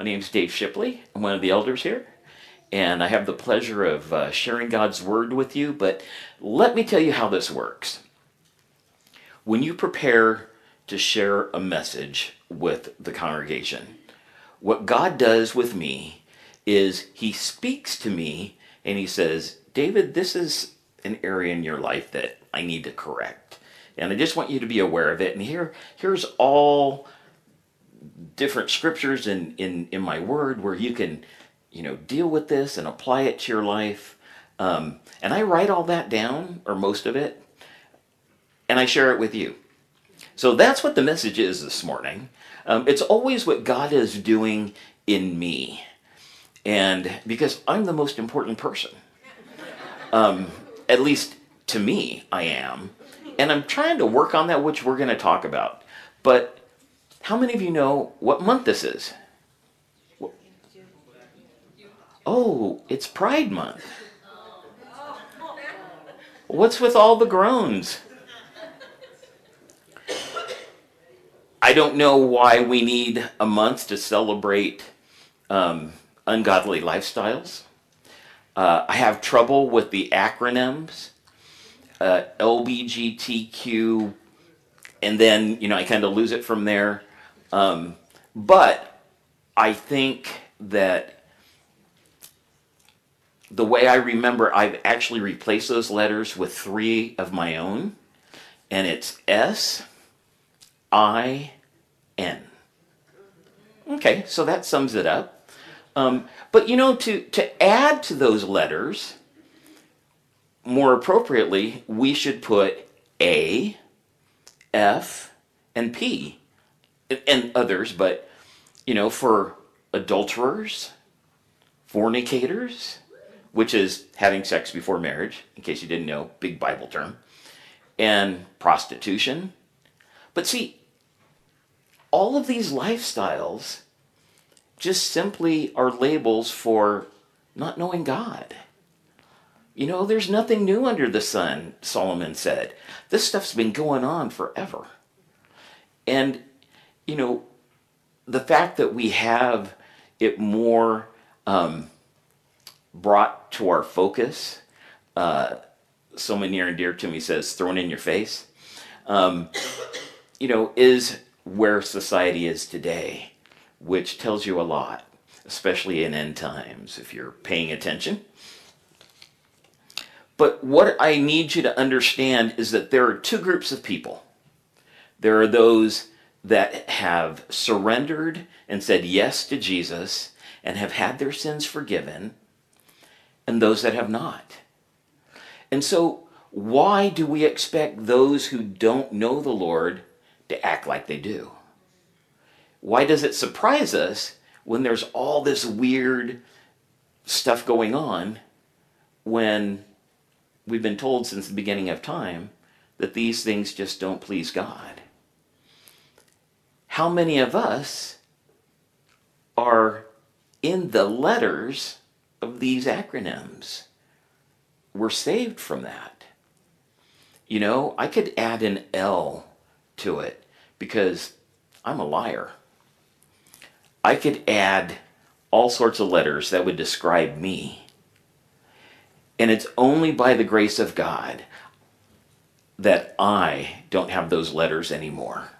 My name is Dave Shipley. I'm one of the elders here, and I have the pleasure of uh, sharing God's Word with you. But let me tell you how this works. When you prepare to share a message with the congregation, what God does with me is He speaks to me and He says, David, this is an area in your life that I need to correct. And I just want you to be aware of it. And here, here's all different scriptures in, in, in my word where you can, you know, deal with this and apply it to your life. Um, and I write all that down, or most of it, and I share it with you. So that's what the message is this morning. Um, it's always what God is doing in me. And because I'm the most important person, um, at least to me, I am. And I'm trying to work on that, which we're going to talk about. But how many of you know what month this is? Oh, it's Pride Month. What's with all the groans? I don't know why we need a month to celebrate um, ungodly lifestyles. Uh, I have trouble with the acronyms, uh, LBGTQ, and then, you know, I kind of lose it from there. Um, but I think that the way I remember, I've actually replaced those letters with three of my own, and it's S, I, N. Okay, so that sums it up. Um, but you know, to, to add to those letters, more appropriately, we should put A, F, and P and others, but you know, for adulterers, fornicators, which is having sex before marriage, in case you didn't know, big Bible term, and prostitution. But see, all of these lifestyles just simply are labels for not knowing God. You know, there's nothing new under the sun, Solomon said. This stuff's been going on forever. And you know, the fact that we have it more um, brought to our focus, uh, someone near and dear to me says, thrown in your face, um, you know, is where society is today, which tells you a lot, especially in end times, if you're paying attention. But what I need you to understand is that there are two groups of people. There are those that have surrendered and said yes to Jesus and have had their sins forgiven, and those that have not. And so, why do we expect those who don't know the Lord to act like they do? Why does it surprise us when there's all this weird stuff going on when we've been told since the beginning of time that these things just don't please God? How many of us are in the letters of these acronyms? We're saved from that. You know, I could add an L to it because I'm a liar. I could add all sorts of letters that would describe me. And it's only by the grace of God that I don't have those letters anymore.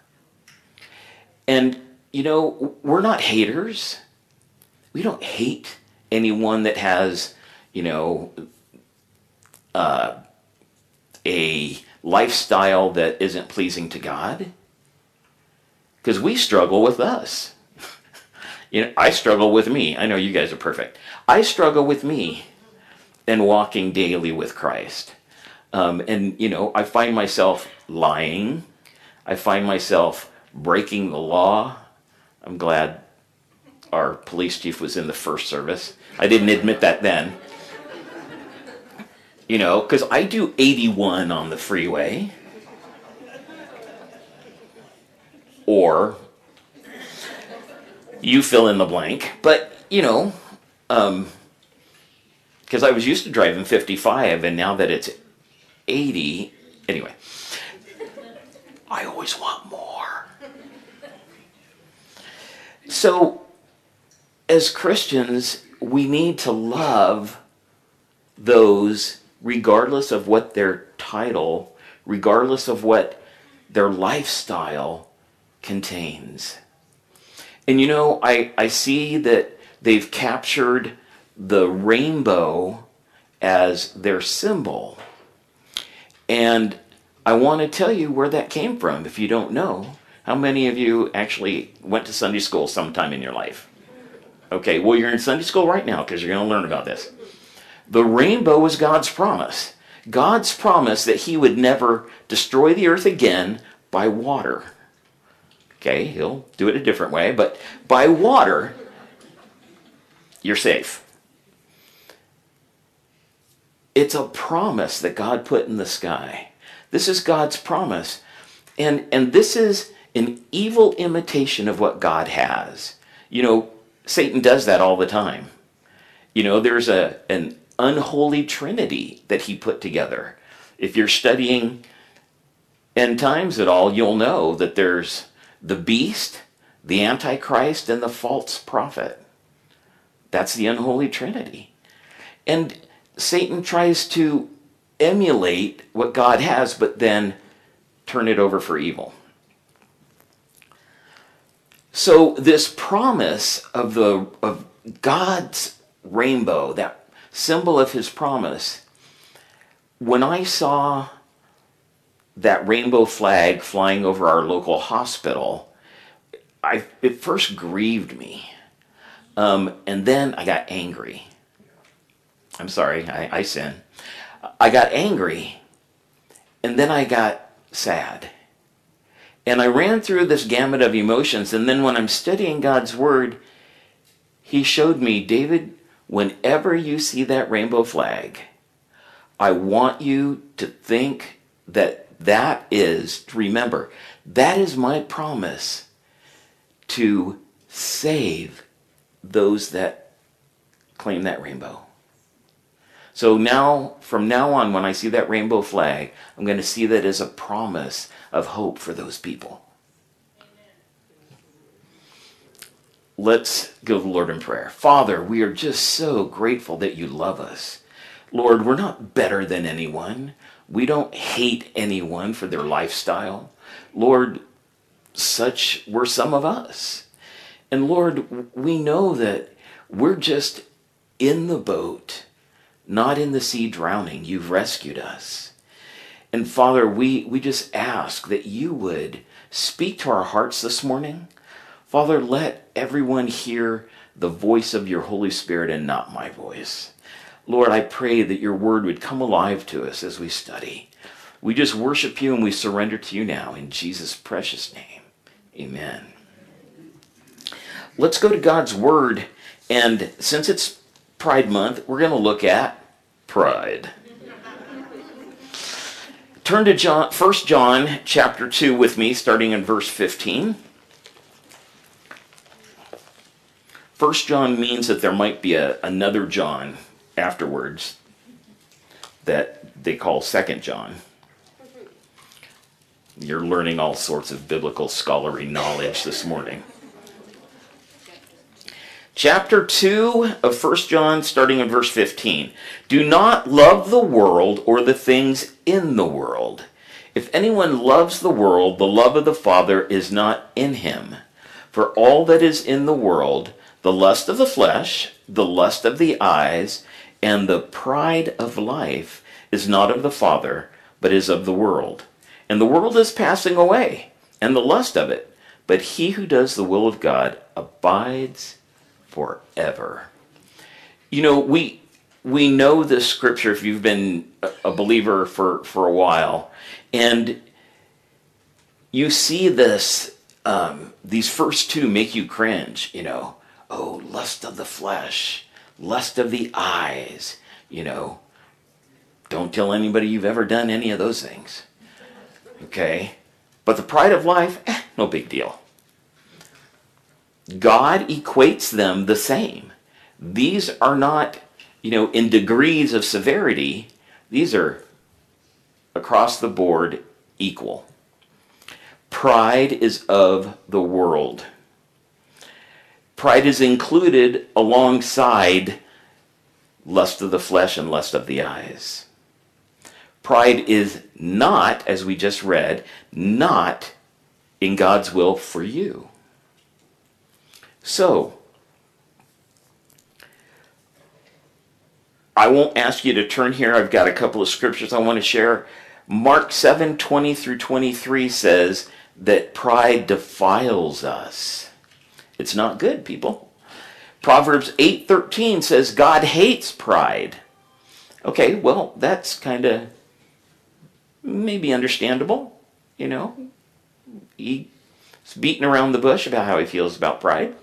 And, you know, we're not haters. We don't hate anyone that has, you know, uh, a lifestyle that isn't pleasing to God. Because we struggle with us. you know, I struggle with me. I know you guys are perfect. I struggle with me and walking daily with Christ. Um, and, you know, I find myself lying. I find myself breaking the law. I'm glad our police chief was in the first service. I didn't admit that then. You know, because I do 81 on the freeway. Or you fill in the blank. But, you know, um, because I was used to driving 55, and now that it's 80, anyway, I always want more. So, as Christians, we need to love those regardless of what their title, regardless of what their lifestyle contains. And you know, I, I see that they've captured the rainbow as their symbol. And I want to tell you where that came from if you don't know. How many of you actually went to Sunday school sometime in your life? Okay, well, you're in Sunday school right now because you're going to learn about this. The rainbow was God's promise. God's promise that he would never destroy the earth again by water. Okay, he'll do it a different way, but by water, you're safe. It's a promise that God put in the sky. This is God's promise. And, and this is an evil imitation of what God has. You know, Satan does that all the time. You know, there's a, an unholy trinity that he put together. If you're studying end times at all, you'll know that there's the beast, the antichrist, and the false prophet. That's the unholy trinity. And Satan tries to emulate what God has, but then turn it over for evil. So this promise of the of God's rainbow, that symbol of his promise, when I saw that rainbow flag flying over our local hospital, I it first grieved me. Um, and then I got angry. I'm sorry, I, I sin. I got angry, and then I got sad. And I ran through this gamut of emotions, and then when I'm studying God's Word, He showed me, David, whenever you see that rainbow flag, I want you to think that that is, remember, that is my promise to save those that claim that rainbow. So now, from now on, when I see that rainbow flag, I'm going to see that as a promise of hope for those people. Let's go to the Lord in prayer. Father, we are just so grateful that you love us. Lord, we're not better than anyone. We don't hate anyone for their lifestyle. Lord, such were some of us. And Lord, we know that we're just in the boat not in the sea drowning. You've rescued us. And Father, we, we just ask that you would speak to our hearts this morning. Father, let everyone hear the voice of your Holy Spirit and not my voice. Lord, I pray that your word would come alive to us as we study. We just worship you and we surrender to you now in Jesus' precious name. Amen. Let's go to God's word. And since it's Pride Month, we're going to look at pride. Turn to John, 1 John chapter 2 with me, starting in verse 15. 1 John means that there might be a, another John afterwards that they call 2 John. You're learning all sorts of biblical scholarly knowledge this morning chapter 2 of 1 John, starting in verse 15. Do not love the world or the things in the world. If anyone loves the world, the love of the Father is not in him. For all that is in the world, the lust of the flesh, the lust of the eyes, and the pride of life is not of the Father, but is of the world. And the world is passing away, and the lust of it. But he who does the will of God abides forever. You know, we we know this scripture if you've been a believer for for a while, and you see this. Um, these first two make you cringe. You know, oh, lust of the flesh, lust of the eyes. You know, don't tell anybody you've ever done any of those things. Okay, but the pride of life, eh, no big deal. God equates them the same. These are not, you know, in degrees of severity, these are across the board equal. Pride is of the world. Pride is included alongside lust of the flesh and lust of the eyes. Pride is not, as we just read, not in God's will for you. So, I won't ask you to turn here. I've got a couple of scriptures I want to share. Mark 7 20 through 23 says that pride defiles us. It's not good, people. Proverbs 8 13 says God hates pride. Okay, well, that's kind of maybe understandable. You know, he's beating around the bush about how he feels about pride.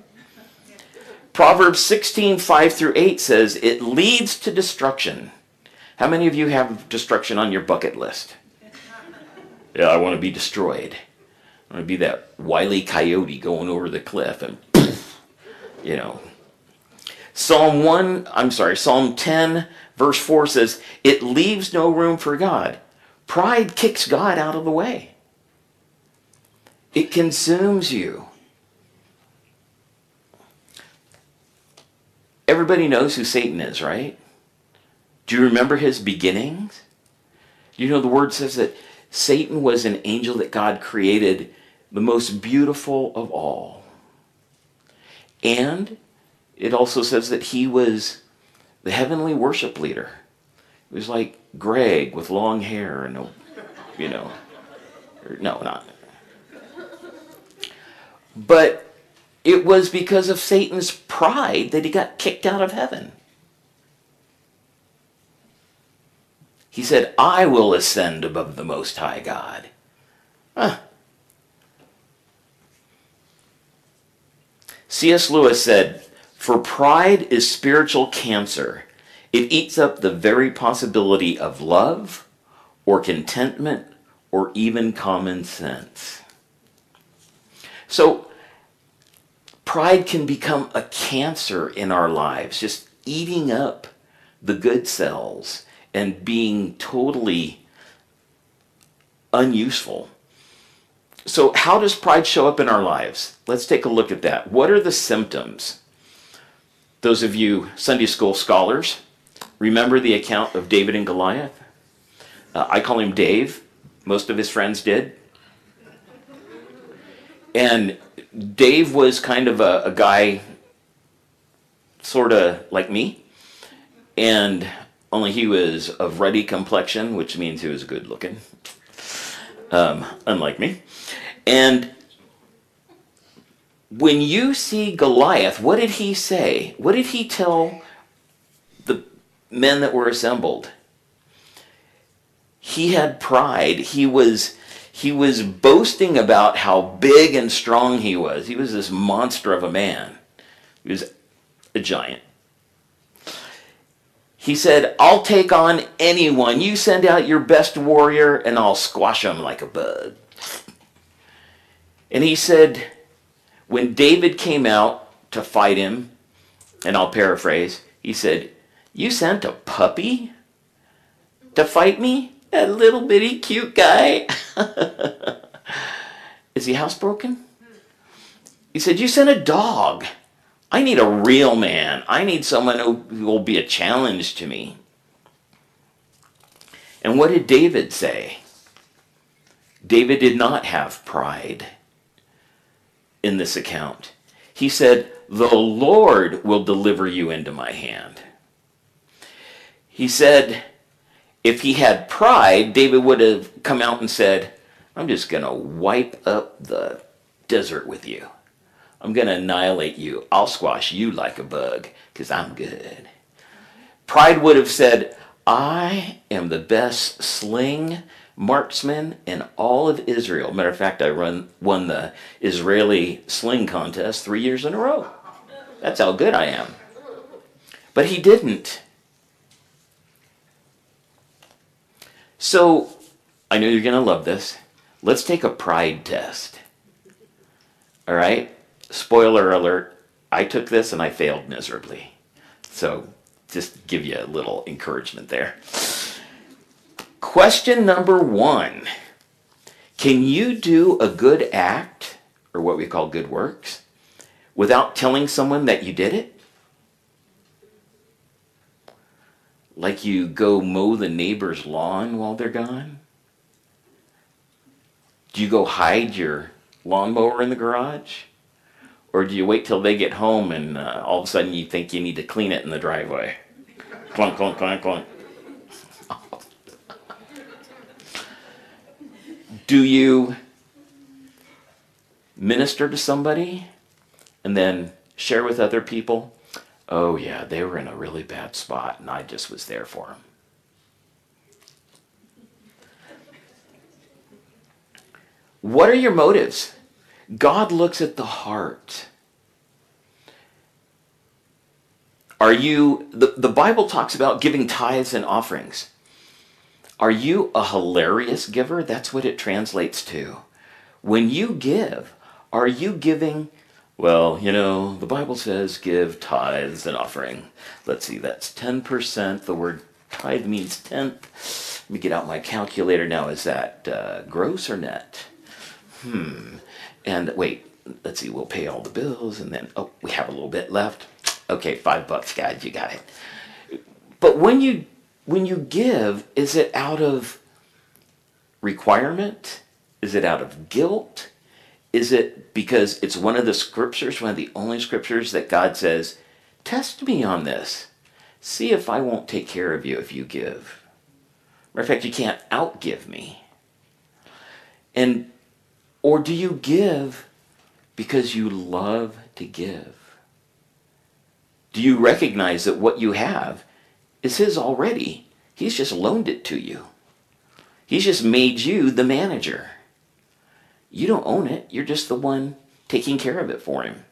Proverbs 16, 5 through 8 says, It leads to destruction. How many of you have destruction on your bucket list? Yeah, I want to be destroyed. I want to be that wily coyote going over the cliff and, you know. Psalm 1, I'm sorry, Psalm 10, verse 4 says, It leaves no room for God. Pride kicks God out of the way, it consumes you. Everybody knows who Satan is, right? Do you remember his beginnings? You know, the word says that Satan was an angel that God created, the most beautiful of all. And it also says that he was the heavenly worship leader. It was like Greg with long hair and, you know, no, not. But it was because of Satan's pride that he got kicked out of heaven. He said, I will ascend above the Most High God. Huh. C.S. Lewis said, For pride is spiritual cancer. It eats up the very possibility of love or contentment or even common sense. So, Pride can become a cancer in our lives, just eating up the good cells and being totally unuseful. So, how does pride show up in our lives? Let's take a look at that. What are the symptoms? Those of you Sunday school scholars, remember the account of David and Goliath? Uh, I call him Dave. Most of his friends did. And Dave was kind of a, a guy, sort of like me, and only he was of ruddy complexion, which means he was good looking, um, unlike me. And when you see Goliath, what did he say? What did he tell the men that were assembled? He had pride. He was he was boasting about how big and strong he was. He was this monster of a man. He was a giant. He said, I'll take on anyone. You send out your best warrior and I'll squash him like a bug. And he said, when David came out to fight him, and I'll paraphrase, he said, You sent a puppy to fight me? That little bitty cute guy. Is he housebroken? He said, You sent a dog. I need a real man. I need someone who will be a challenge to me. And what did David say? David did not have pride in this account. He said, The Lord will deliver you into my hand. He said, if he had pride, David would have come out and said, I'm just going to wipe up the desert with you. I'm going to annihilate you. I'll squash you like a bug because I'm good. Pride would have said, I am the best sling marksman in all of Israel. Matter of fact, I run, won the Israeli sling contest three years in a row. That's how good I am. But he didn't. So, I know you're going to love this. Let's take a pride test. All right? Spoiler alert, I took this and I failed miserably. So, just give you a little encouragement there. Question number one Can you do a good act, or what we call good works, without telling someone that you did it? Like you go mow the neighbor's lawn while they're gone? Do you go hide your lawnmower in the garage? Or do you wait till they get home and uh, all of a sudden you think you need to clean it in the driveway? clunk, clunk, clunk, clunk. do you minister to somebody and then share with other people? Oh, yeah, they were in a really bad spot and I just was there for them. What are your motives? God looks at the heart. Are you, the, the Bible talks about giving tithes and offerings. Are you a hilarious giver? That's what it translates to. When you give, are you giving, well, you know, the Bible says give tithes and offering. Let's see, that's 10%. The word tithe means tenth. Let me get out my calculator now. Is that uh, gross or net? Hmm. And wait, let's see, we'll pay all the bills and then, oh, we have a little bit left. Okay, five bucks, guys, you got it. But when you when you give, is it out of requirement? Is it out of guilt? Is it because it's one of the scriptures, one of the only scriptures that God says, test me on this. See if I won't take care of you if you give. Matter of fact, you can't outgive me. And or do you give because you love to give? Do you recognize that what you have is his already. He's just loaned it to you. He's just made you the manager. You don't own it. You're just the one taking care of it for him.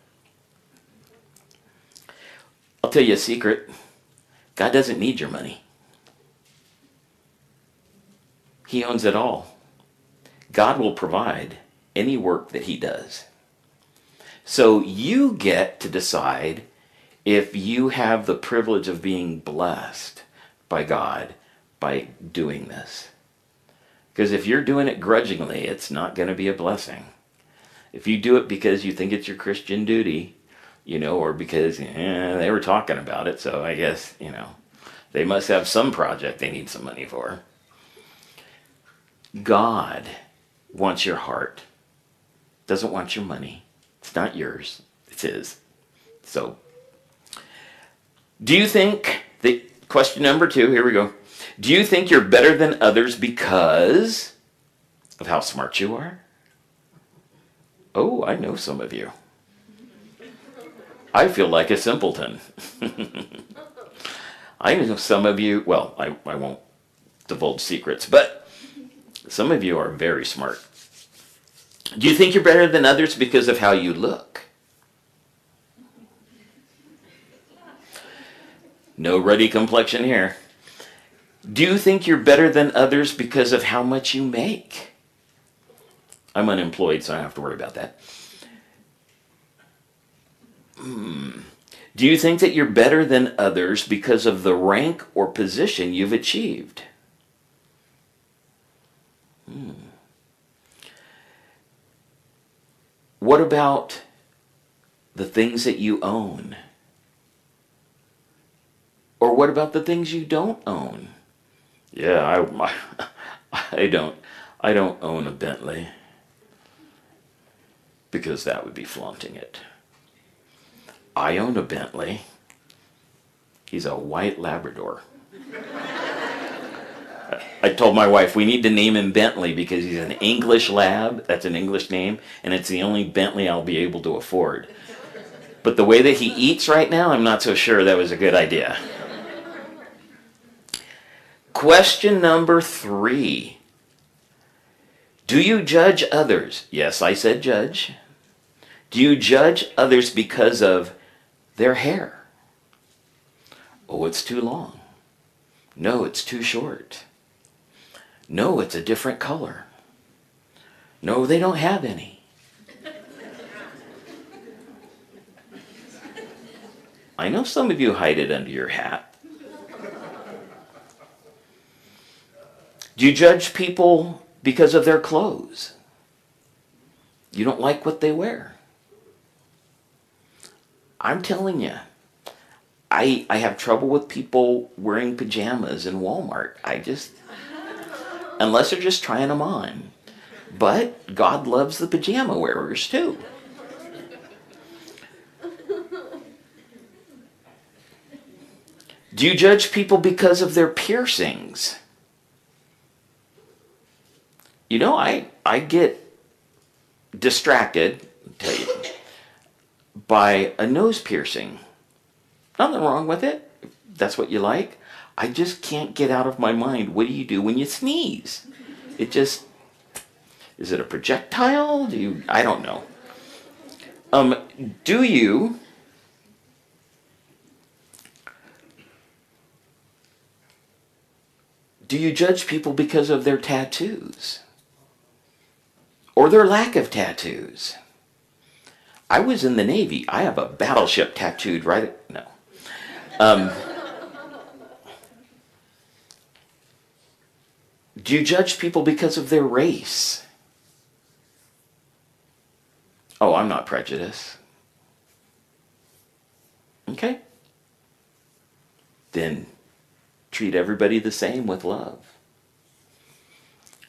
I'll tell you a secret. God doesn't need your money. He owns it all. God will provide any work that he does. So you get to decide if you have the privilege of being blessed by God by doing this. Because if you're doing it grudgingly, it's not going to be a blessing. If you do it because you think it's your Christian duty, you know, or because eh, they were talking about it, so I guess, you know, they must have some project they need some money for. God wants your heart, doesn't want your money. It's not yours, it's His. So do you think, the question number two, here we go. Do you think you're better than others because of how smart you are? Oh, I know some of you. I feel like a simpleton. I know some of you, well, I, I won't divulge secrets, but some of you are very smart. Do you think you're better than others because of how you look? No ruddy complexion here. Do you think you're better than others because of how much you make? I'm unemployed, so I don't have to worry about that. Hmm. Do you think that you're better than others because of the rank or position you've achieved? Hmm. What about the things that you own? Or what about the things you don't own? Yeah, I, I don't, I don't own a Bentley because that would be flaunting it. I own a Bentley. He's a white Labrador. I told my wife we need to name him Bentley because he's an English lab. That's an English name, and it's the only Bentley I'll be able to afford. But the way that he eats right now, I'm not so sure that was a good idea. Question number three. Do you judge others? Yes, I said judge. Do you judge others because of their hair? Oh, it's too long. No, it's too short. No, it's a different color. No, they don't have any. I know some of you hide it under your hat. Do you judge people because of their clothes? You don't like what they wear. I'm telling you, I I have trouble with people wearing pajamas in Walmart. I just unless they're just trying them on. But God loves the pajama wearers too. Do you judge people because of their piercings? You know, I I get distracted, you, by a nose piercing. Nothing wrong with it. That's what you like. I just can't get out of my mind. What do you do when you sneeze? It just is it a projectile? Do you I don't know. Um, do you do you judge people because of their tattoos? Or their lack of tattoos? I was in the Navy. I have a battleship tattooed right no. Um, do you judge people because of their race? Oh, I'm not prejudiced. Okay. Then treat everybody the same with love.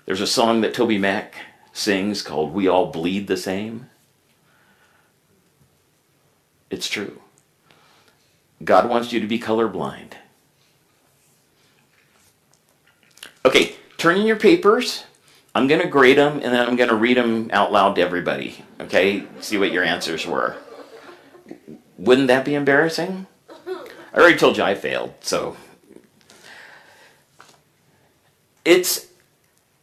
There's a song that Toby Mac sings called We All Bleed the Same. It's true. God wants you to be colorblind. Okay, turn in your papers. I'm going to grade them and then I'm going to read them out loud to everybody. Okay, see what your answers were. Wouldn't that be embarrassing? I already told you I failed, so. It's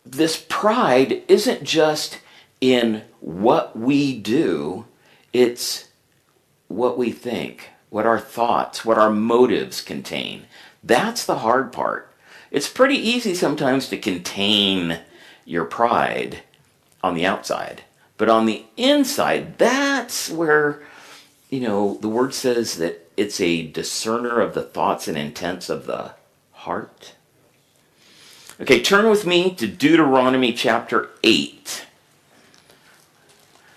this pride isn't just in what we do, it's what we think, what our thoughts, what our motives contain. That's the hard part. It's pretty easy sometimes to contain your pride on the outside. But on the inside, that's where, you know, the word says that it's a discerner of the thoughts and intents of the heart. Okay, turn with me to Deuteronomy chapter 8,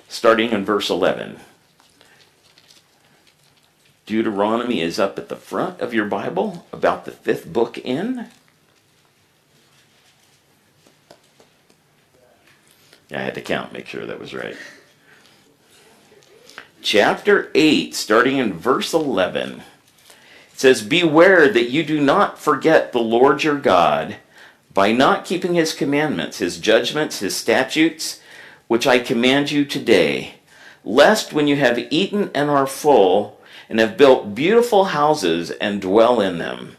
starting in verse 11. Deuteronomy is up at the front of your Bible, about the fifth book in. Yeah, I had to count, make sure that was right. Chapter 8, starting in verse 11. It says, Beware that you do not forget the Lord your God by not keeping his commandments, his judgments, his statutes, which I command you today, lest when you have eaten and are full, and have built beautiful houses and dwell in them.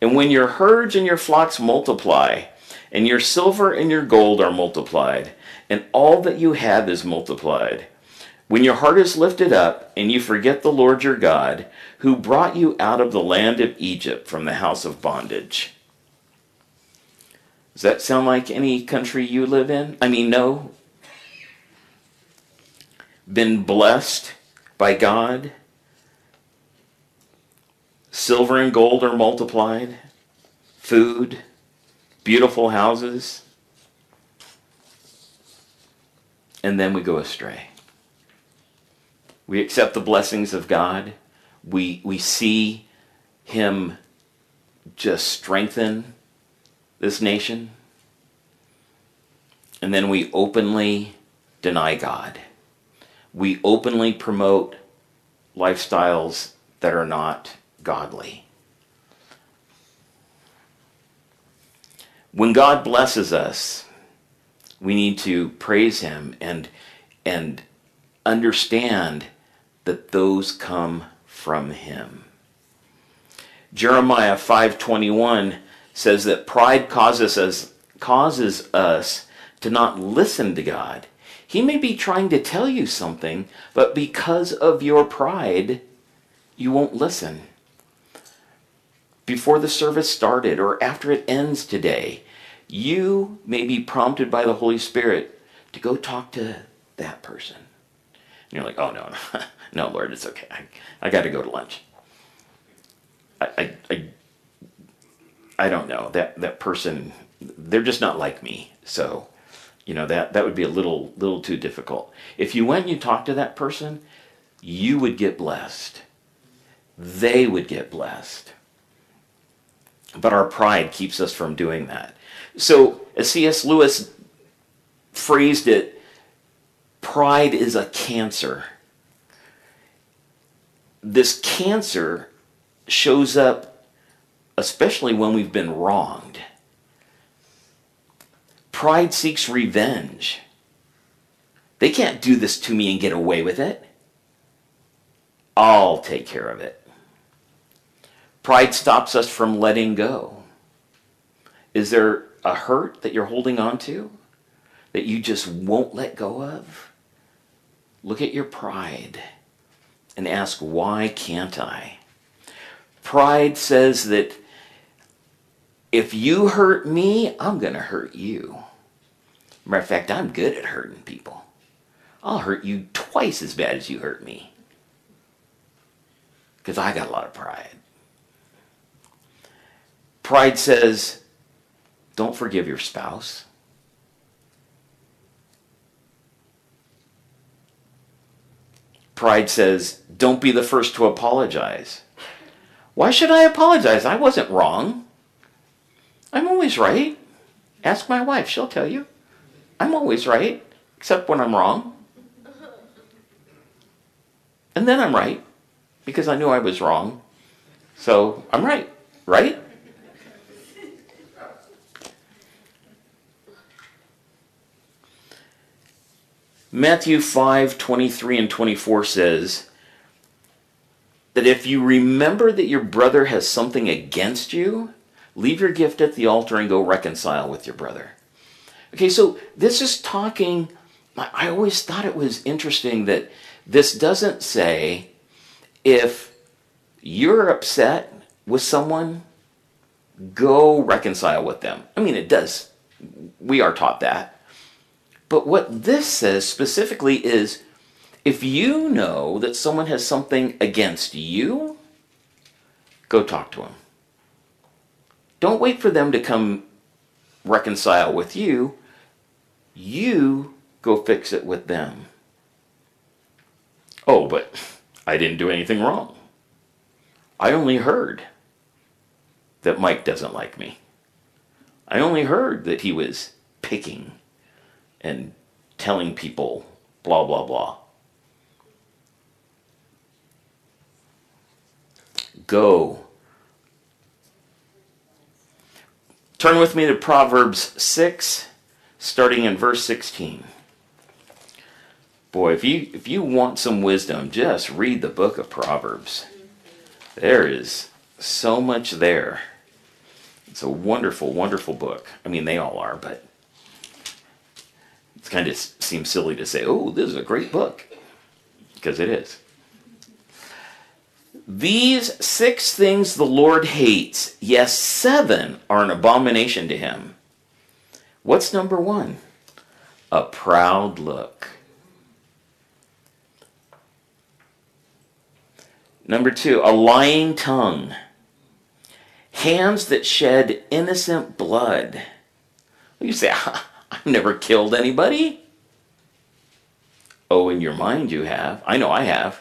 And when your herds and your flocks multiply, and your silver and your gold are multiplied, and all that you have is multiplied, when your heart is lifted up, and you forget the Lord your God, who brought you out of the land of Egypt from the house of bondage. Does that sound like any country you live in? I mean, no. Been blessed by God? Silver and gold are multiplied, food, beautiful houses, and then we go astray. We accept the blessings of God. We, we see Him just strengthen this nation. And then we openly deny God. We openly promote lifestyles that are not godly. When God blesses us, we need to praise him and and understand that those come from him. Jeremiah 5:21 says that pride causes us causes us to not listen to God. He may be trying to tell you something, but because of your pride, you won't listen before the service started or after it ends today, you may be prompted by the Holy Spirit to go talk to that person. And you're like, oh, no, no, no Lord, it's okay. I, I got to go to lunch. I, I, I, I don't know. That, that person, they're just not like me. So, you know, that, that would be a little, little too difficult. If you went and you talked to that person, you would get blessed. they would get blessed. But our pride keeps us from doing that. So, as C.S. Lewis phrased it, pride is a cancer. This cancer shows up especially when we've been wronged. Pride seeks revenge. They can't do this to me and get away with it. I'll take care of it. Pride stops us from letting go. Is there a hurt that you're holding on to that you just won't let go of? Look at your pride and ask, why can't I? Pride says that if you hurt me, I'm going to hurt you. Matter of fact, I'm good at hurting people. I'll hurt you twice as bad as you hurt me. Because I got a lot of pride. Pride says, don't forgive your spouse. Pride says, don't be the first to apologize. Why should I apologize? I wasn't wrong. I'm always right. Ask my wife, she'll tell you. I'm always right, except when I'm wrong. And then I'm right, because I knew I was wrong. So I'm right, right? Matthew 5 23 and 24 says that if you remember that your brother has something against you, leave your gift at the altar and go reconcile with your brother. Okay, so this is talking. I always thought it was interesting that this doesn't say if you're upset with someone, go reconcile with them. I mean, it does. We are taught that. But what this says specifically is if you know that someone has something against you, go talk to them. Don't wait for them to come reconcile with you. You go fix it with them. Oh, but I didn't do anything wrong. I only heard that Mike doesn't like me. I only heard that he was picking and telling people blah, blah, blah. Go. Turn with me to Proverbs 6, starting in verse 16. Boy, if you if you want some wisdom, just read the book of Proverbs. There is so much there. It's a wonderful, wonderful book. I mean, they all are, but it kind of seems silly to say, oh, this is a great book, because it is. These six things the Lord hates, yes, seven are an abomination to him. What's number one? A proud look. Number two, a lying tongue. Hands that shed innocent blood. You say, I've never killed anybody. Oh, in your mind you have. I know I have.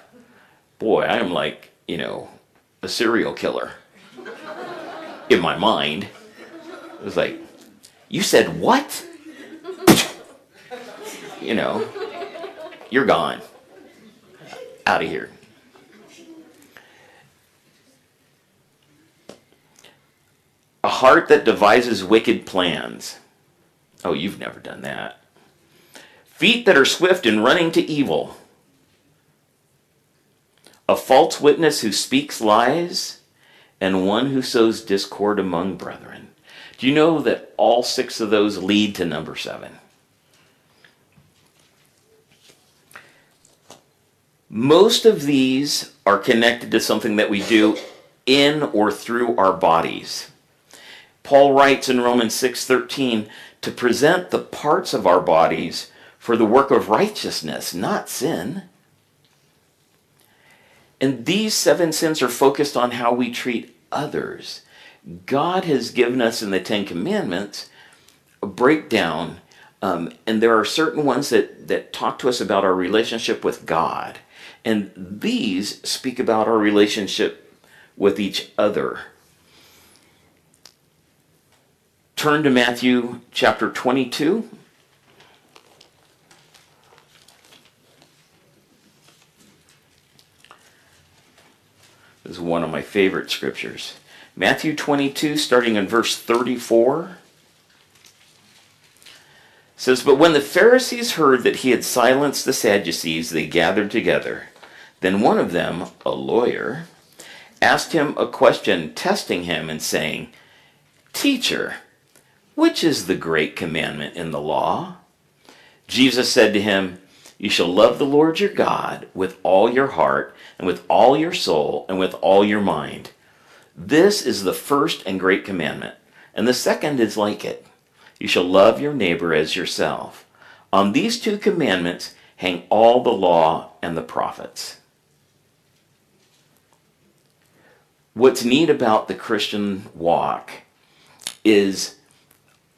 Boy, I am like, you know, a serial killer. in my mind. It was like, you said what? you know, you're gone. Out of here. A heart that devises wicked plans. Oh, you've never done that. Feet that are swift in running to evil. A false witness who speaks lies, and one who sows discord among brethren. Do you know that all six of those lead to number seven? Most of these are connected to something that we do in or through our bodies. Paul writes in Romans 6:13, to present the parts of our bodies for the work of righteousness, not sin. And these seven sins are focused on how we treat others. God has given us in the Ten Commandments a breakdown, um, and there are certain ones that, that talk to us about our relationship with God. And these speak about our relationship with each other. Turn to Matthew chapter 22. Is one of my favorite scriptures. Matthew 22, starting in verse 34 says, But when the Pharisees heard that he had silenced the Sadducees, they gathered together. Then one of them, a lawyer, asked him a question, testing him and saying, Teacher, which is the great commandment in the law? Jesus said to him, You shall love the Lord your God with all your heart, and with all your soul, and with all your mind. This is the first and great commandment, and the second is like it. You shall love your neighbor as yourself. On these two commandments hang all the law and the prophets. What's neat about the Christian walk is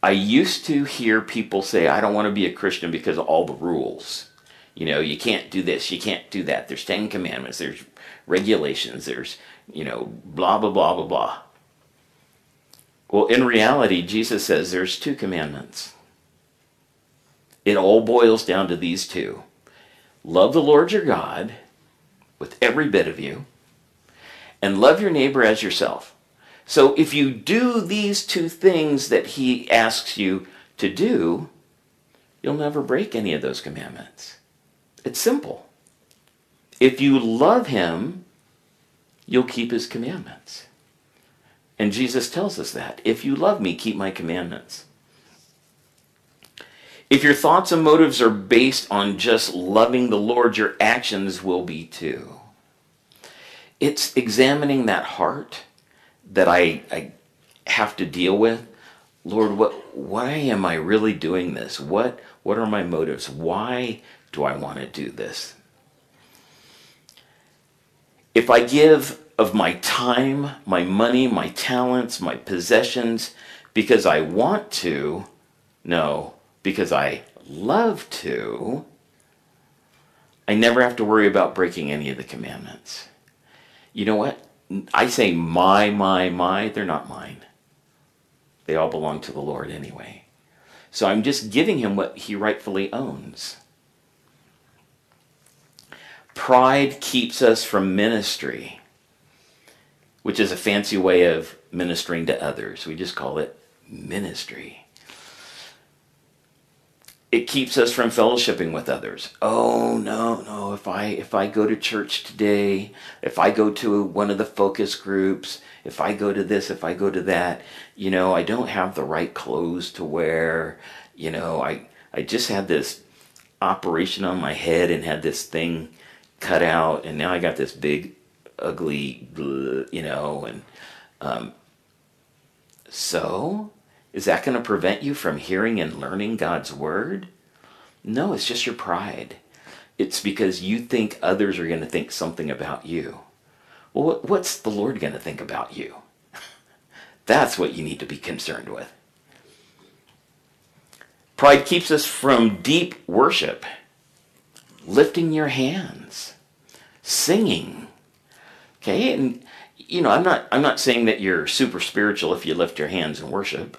I used to hear people say, I don't want to be a Christian because of all the rules. You know, you can't do this, you can't do that. There's Ten Commandments, there's regulations, there's, you know, blah, blah, blah, blah, blah. Well, in reality, Jesus says there's two commandments. It all boils down to these two love the Lord your God with every bit of you, and love your neighbor as yourself. So if you do these two things that he asks you to do, you'll never break any of those commandments. It's simple. If you love him, you'll keep his commandments. And Jesus tells us that. If you love me, keep my commandments. If your thoughts and motives are based on just loving the Lord, your actions will be too. It's examining that heart that I, I have to deal with. Lord, what why am I really doing this? What what are my motives? Why do I want to do this? If I give of my time, my money, my talents, my possessions because I want to. No, because I love to. I never have to worry about breaking any of the commandments. You know what? I say my, my, my, they're not mine. They all belong to the Lord anyway. So I'm just giving him what he rightfully owns. Pride keeps us from ministry which is a fancy way of ministering to others. We just call it ministry. It keeps us from fellowshipping with others. Oh no, no, if I if I go to church today, if I go to one of the focus groups, if I go to this, if I go to that, you know, I don't have the right clothes to wear. You know, I I just had this operation on my head and had this thing cut out and now I got this big ugly, you know, and um, so is that going to prevent you from hearing and learning God's word? No, it's just your pride. It's because you think others are going to think something about you. Well, what's the Lord going to think about you? That's what you need to be concerned with. Pride keeps us from deep worship, lifting your hands, singing, Okay, and you know, I'm not I'm not saying that you're super spiritual if you lift your hands in worship.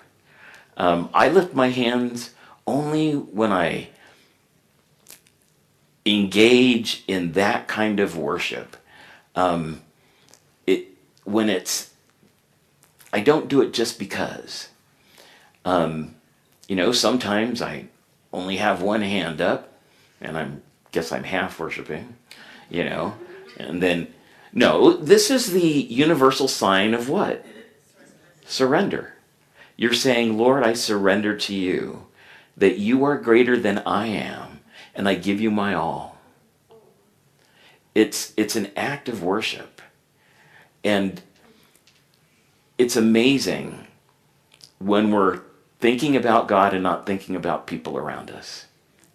Um, I lift my hands only when I engage in that kind of worship. Um, it when it's I don't do it just because. Um, you know, sometimes I only have one hand up, and I'm guess I'm half worshiping. You know, and then no, this is the universal sign of what? Surrender. You're saying, Lord, I surrender to you, that you are greater than I am, and I give you my all. It's, it's an act of worship. And it's amazing when we're thinking about God and not thinking about people around us,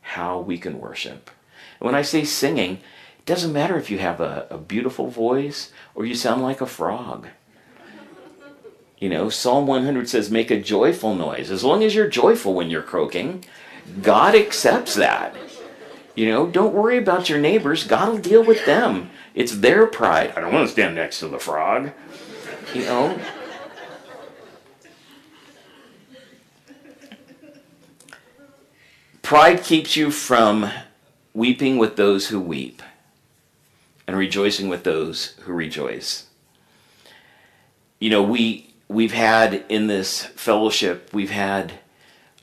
how we can worship. When I say singing, it doesn't matter if you have a, a beautiful voice or you sound like a frog. You know, Psalm 100 says, make a joyful noise. As long as you're joyful when you're croaking, God accepts that. You know, don't worry about your neighbors. God will deal with them. It's their pride. I don't want to stand next to the frog. You know? Pride keeps you from weeping with those who weep and rejoicing with those who rejoice. You know, we we've had in this fellowship, we've had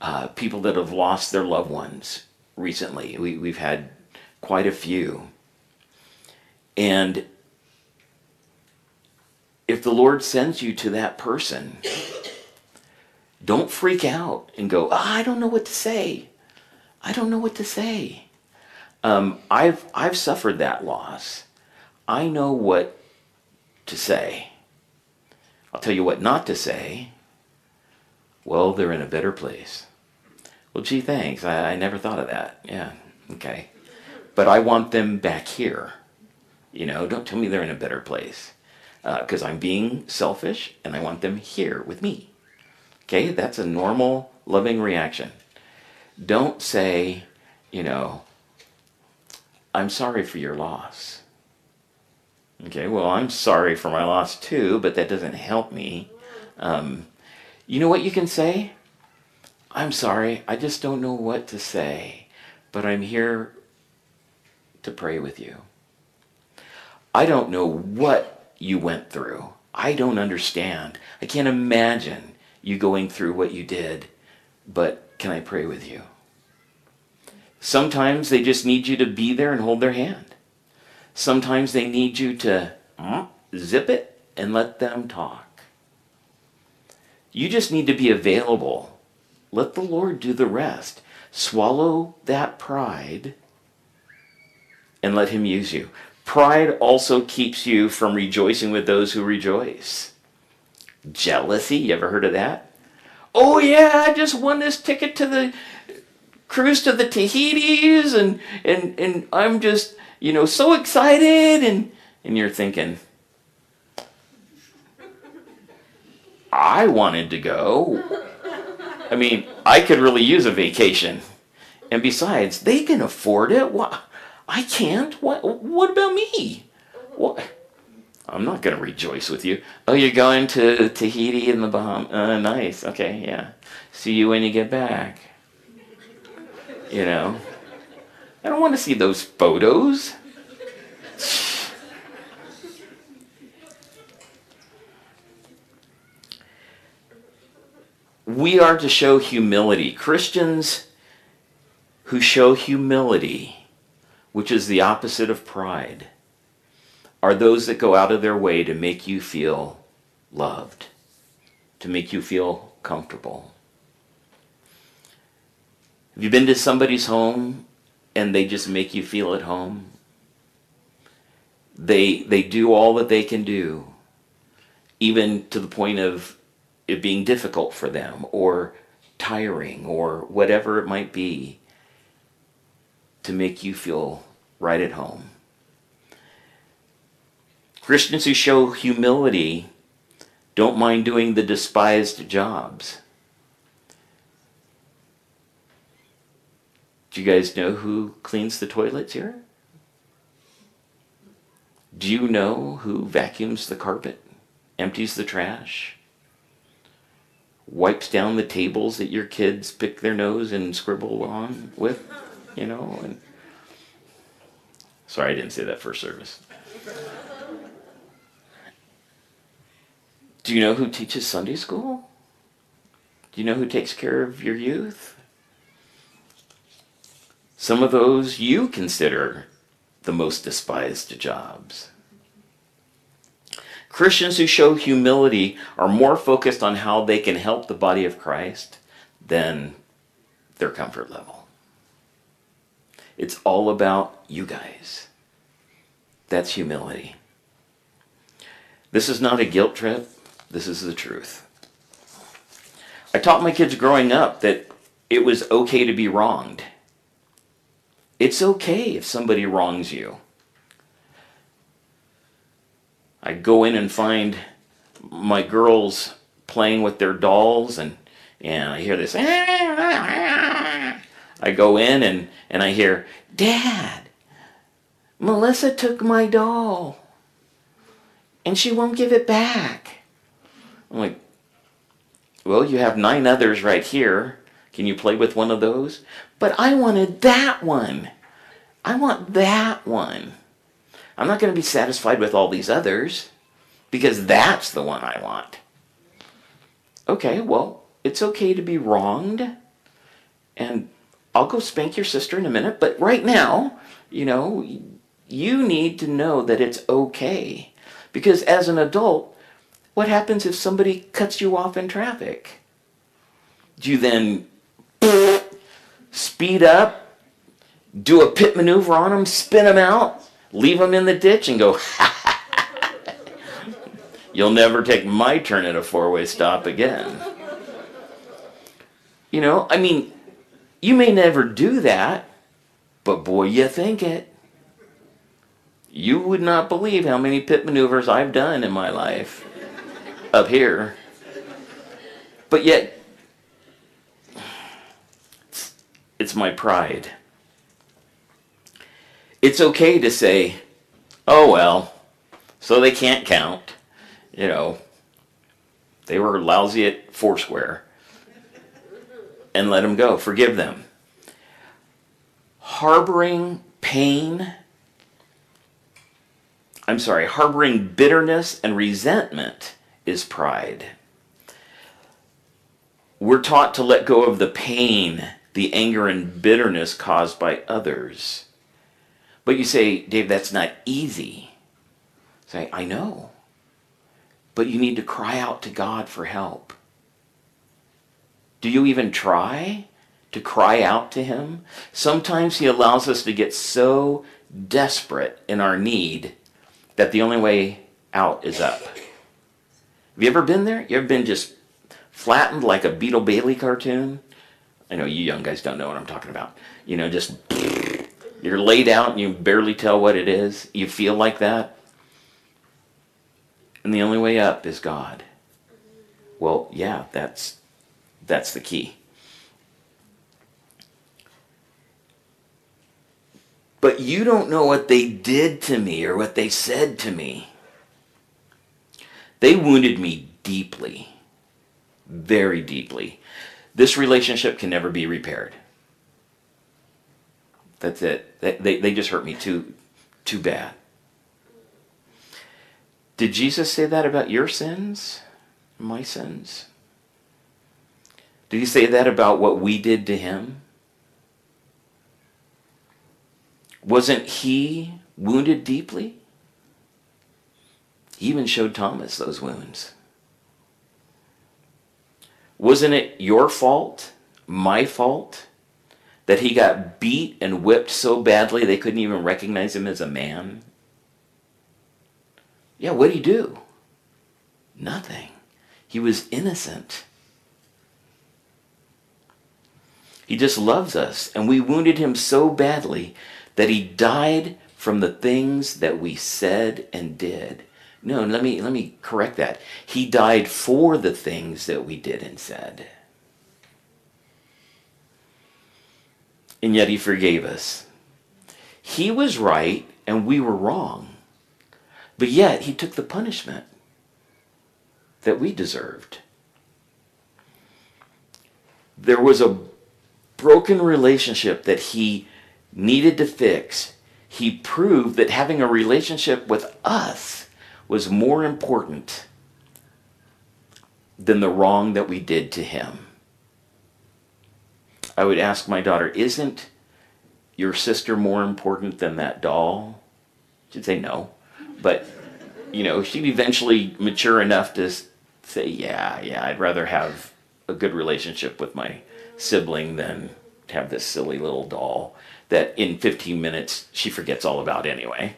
uh, people that have lost their loved ones recently. We, we've had quite a few. And if the Lord sends you to that person, don't freak out and go, oh, I don't know what to say. I don't know what to say. Um, I've, I've suffered that loss. I know what to say. I'll tell you what not to say. Well, they're in a better place. Well, gee, thanks. I, I never thought of that. Yeah, okay. But I want them back here. You know, don't tell me they're in a better place. Because uh, I'm being selfish and I want them here with me. Okay, that's a normal, loving reaction. Don't say, you know, I'm sorry for your loss. Okay, well, I'm sorry for my loss too, but that doesn't help me. Um, you know what you can say? I'm sorry, I just don't know what to say, but I'm here to pray with you. I don't know what you went through. I don't understand. I can't imagine you going through what you did, but can I pray with you? Sometimes they just need you to be there and hold their hand. Sometimes they need you to uh, zip it and let them talk. You just need to be available. Let the Lord do the rest. Swallow that pride and let Him use you. Pride also keeps you from rejoicing with those who rejoice. Jealousy, you ever heard of that? Oh, yeah, I just won this ticket to the cruise to the Tahiti's and, and, and I'm just, you know, so excited. And, and you're thinking, I wanted to go. I mean, I could really use a vacation. And besides, they can afford it. What? I can't. What? What about me? What? I'm not going to rejoice with you. Oh, you're going to Tahiti in the Bahamas. Uh, nice. Okay, yeah. See you when you get back. You know, I don't want to see those photos. we are to show humility. Christians who show humility, which is the opposite of pride, are those that go out of their way to make you feel loved, to make you feel comfortable. Have you been to somebody's home and they just make you feel at home? They, they do all that they can do, even to the point of it being difficult for them or tiring or whatever it might be to make you feel right at home. Christians who show humility don't mind doing the despised jobs. Do you guys know who cleans the toilets here? Do you know who vacuums the carpet, empties the trash, wipes down the tables that your kids pick their nose and scribble on with? You know, and sorry I didn't say that first service. Do you know who teaches Sunday school? Do you know who takes care of your youth? Some of those you consider the most despised jobs. Christians who show humility are more focused on how they can help the body of Christ than their comfort level. It's all about you guys. That's humility. This is not a guilt trip. This is the truth. I taught my kids growing up that it was okay to be wronged. It's okay if somebody wrongs you. I go in and find my girls playing with their dolls and and I hear this. I go in and, and I hear, Dad, Melissa took my doll and she won't give it back. I'm like, well, you have nine others right here. Can you play with one of those? But I wanted that one. I want that one. I'm not going to be satisfied with all these others because that's the one I want. Okay, well, it's okay to be wronged. And I'll go spank your sister in a minute, but right now, you know, you need to know that it's okay. Because as an adult, what happens if somebody cuts you off in traffic? Do you then speed up, do a pit maneuver on them, spin them out, leave them in the ditch, and go, You'll never take my turn at a four way stop again. You know, I mean, you may never do that, but boy, you think it. You would not believe how many pit maneuvers I've done in my life up here. But yet, it's my pride. It's okay to say, oh well, so they can't count. You know, they were lousy at Foursquare. And let them go. Forgive them. Harboring pain I'm sorry, harboring bitterness and resentment is pride. We're taught to let go of the pain, the anger, and bitterness caused by others. But you say, Dave, that's not easy. Say, I know. But you need to cry out to God for help. Do you even try to cry out to Him? Sometimes He allows us to get so desperate in our need that the only way out is up. Have you ever been there? You ever been just flattened like a Beetle Bailey cartoon? I know you young guys don't know what I'm talking about. You know, just you're laid out and you barely tell what it is. You feel like that. And the only way up is God. Well, yeah, that's that's the key. But you don't know what they did to me or what they said to me. They wounded me deeply, very deeply. This relationship can never be repaired. That's it. They, they just hurt me too, too bad. Did Jesus say that about your sins? My sins? Did he say that about what we did to him? Wasn't he wounded deeply? He even showed Thomas those wounds. Wasn't it your fault, my fault, that he got beat and whipped so badly they couldn't even recognize him as a man? Yeah, what did he do? Nothing. He was innocent. He just loves us, and we wounded him so badly that he died from the things that we said and did. No, let me let me correct that. He died for the things that we did and said. And yet he forgave us. He was right and we were wrong. But yet he took the punishment that we deserved. There was a broken relationship that he needed to fix, he proved that having a relationship with us was more important than the wrong that we did to him. I would ask my daughter, isn't your sister more important than that doll? She'd say no. But, you know, she'd eventually mature enough to say, yeah, yeah, I'd rather have a good relationship with my sibling than have this silly little doll that in 15 minutes she forgets all about anyway.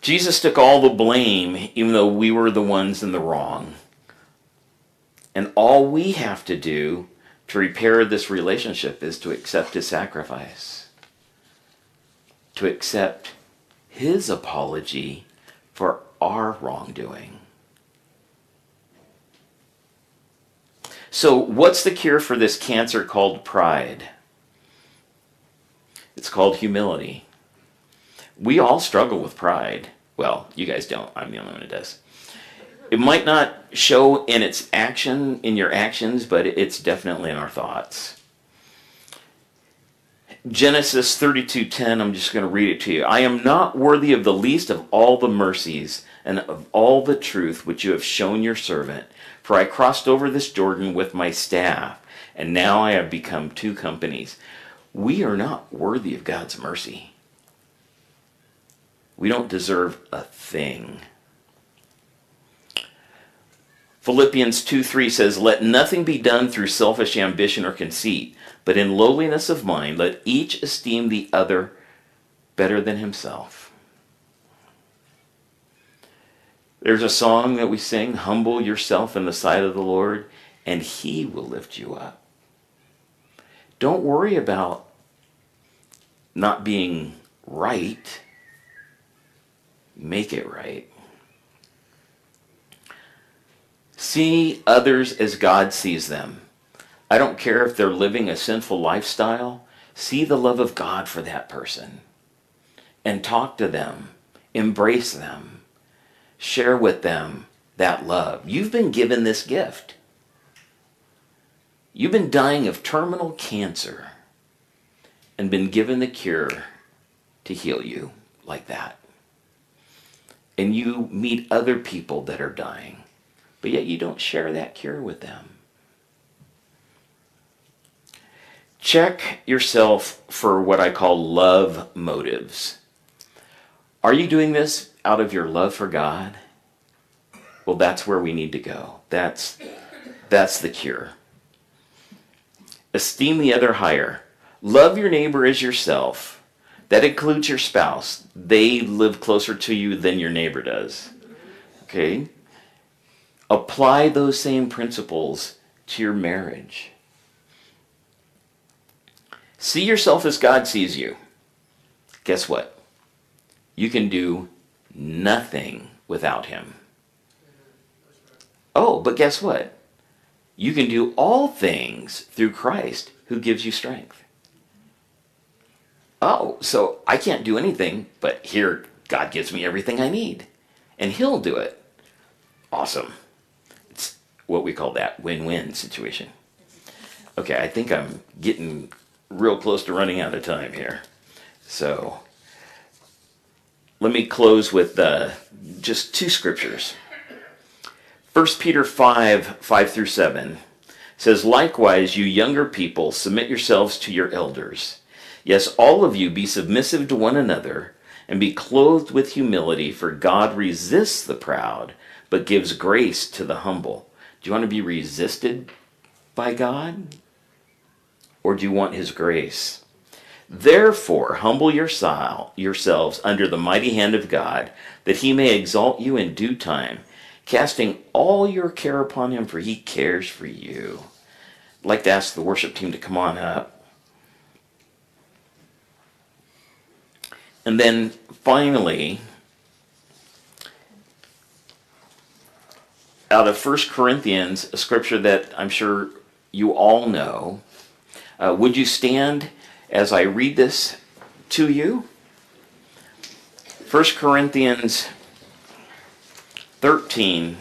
Jesus took all the blame, even though we were the ones in the wrong. And all we have to do to repair this relationship is to accept his sacrifice, to accept his apology for our wrongdoing. So, what's the cure for this cancer called pride? It's called humility. We all struggle with pride. Well, you guys don't. I'm the only one who does. It might not show in its action, in your actions, but it's definitely in our thoughts. Genesis 32:10, I'm just going to read it to you. I am not worthy of the least of all the mercies and of all the truth which you have shown your servant, for I crossed over this Jordan with my staff, and now I have become two companies. We are not worthy of God's mercy. We don't deserve a thing. Philippians 2 3 says, Let nothing be done through selfish ambition or conceit, but in lowliness of mind, let each esteem the other better than himself. There's a song that we sing, Humble yourself in the sight of the Lord, and he will lift you up. Don't worry about not being right, make it right. See others as God sees them. I don't care if they're living a sinful lifestyle. See the love of God for that person and talk to them, embrace them, share with them that love. You've been given this gift. You've been dying of terminal cancer and been given the cure to heal you like that. And you meet other people that are dying but yet you don't share that cure with them. Check yourself for what I call love motives. Are you doing this out of your love for God? Well, that's where we need to go. That's, that's the cure. Esteem the other higher. Love your neighbor as yourself. That includes your spouse. They live closer to you than your neighbor does. Okay? Apply those same principles to your marriage. See yourself as God sees you. Guess what? You can do nothing without Him. Oh, but guess what? You can do all things through Christ who gives you strength. Oh, so I can't do anything, but here God gives me everything I need, and He'll do it. Awesome It's what we call that win-win situation. Okay, I think I'm getting real close to running out of time here. So let me close with uh, just two scriptures. 1 Peter 5 5 through 7 says, Likewise, you younger people, submit yourselves to your elders. Yes, all of you be submissive to one another and be clothed with humility, for God resists the proud, but gives grace to the humble. Do you want to be resisted by God? Or do you want His grace? Therefore, humble yourselves under the mighty hand of God, that He may exalt you in due time, casting all your care upon Him, for He cares for you. I'd like to ask the worship team to come on up. And then finally, out of First Corinthians, a scripture that I'm sure you all know. Uh, would you stand as I read this to you? First Corinthians 13,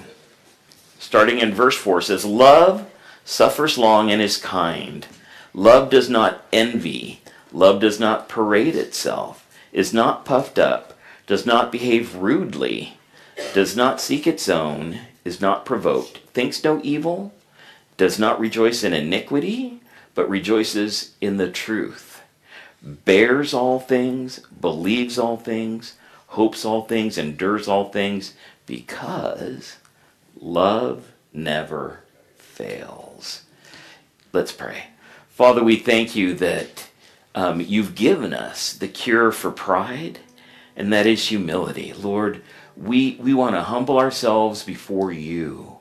starting in verse 4, says, Love suffers long and is kind. Love does not envy. Love does not parade itself, is not puffed up, does not behave rudely, does not seek its own, is not provoked, thinks no evil, does not rejoice in iniquity, but rejoices in the truth, bears all things, believes all things, hopes all things, endures all things, because love never fails. Let's pray. Father, we thank you that um, you've given us the cure for pride, and that is humility. Lord, we, we want to humble ourselves before you.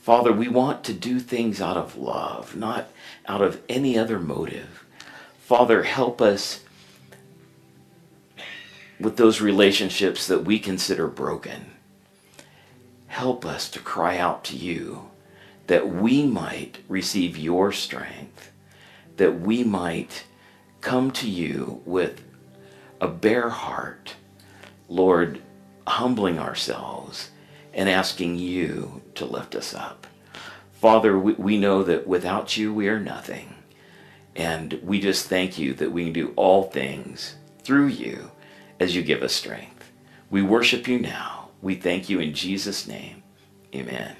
Father, we want to do things out of love, not out of any other motive. Father, help us with those relationships that we consider broken. Help us to cry out to you that we might receive your strength, that we might come to you with a bare heart, Lord, humbling ourselves and asking you to lift us up. Father, we, we know that without you we are nothing. And we just thank you that we can do all things through you as you give us strength. We worship you now. We thank you in Jesus' name. Amen.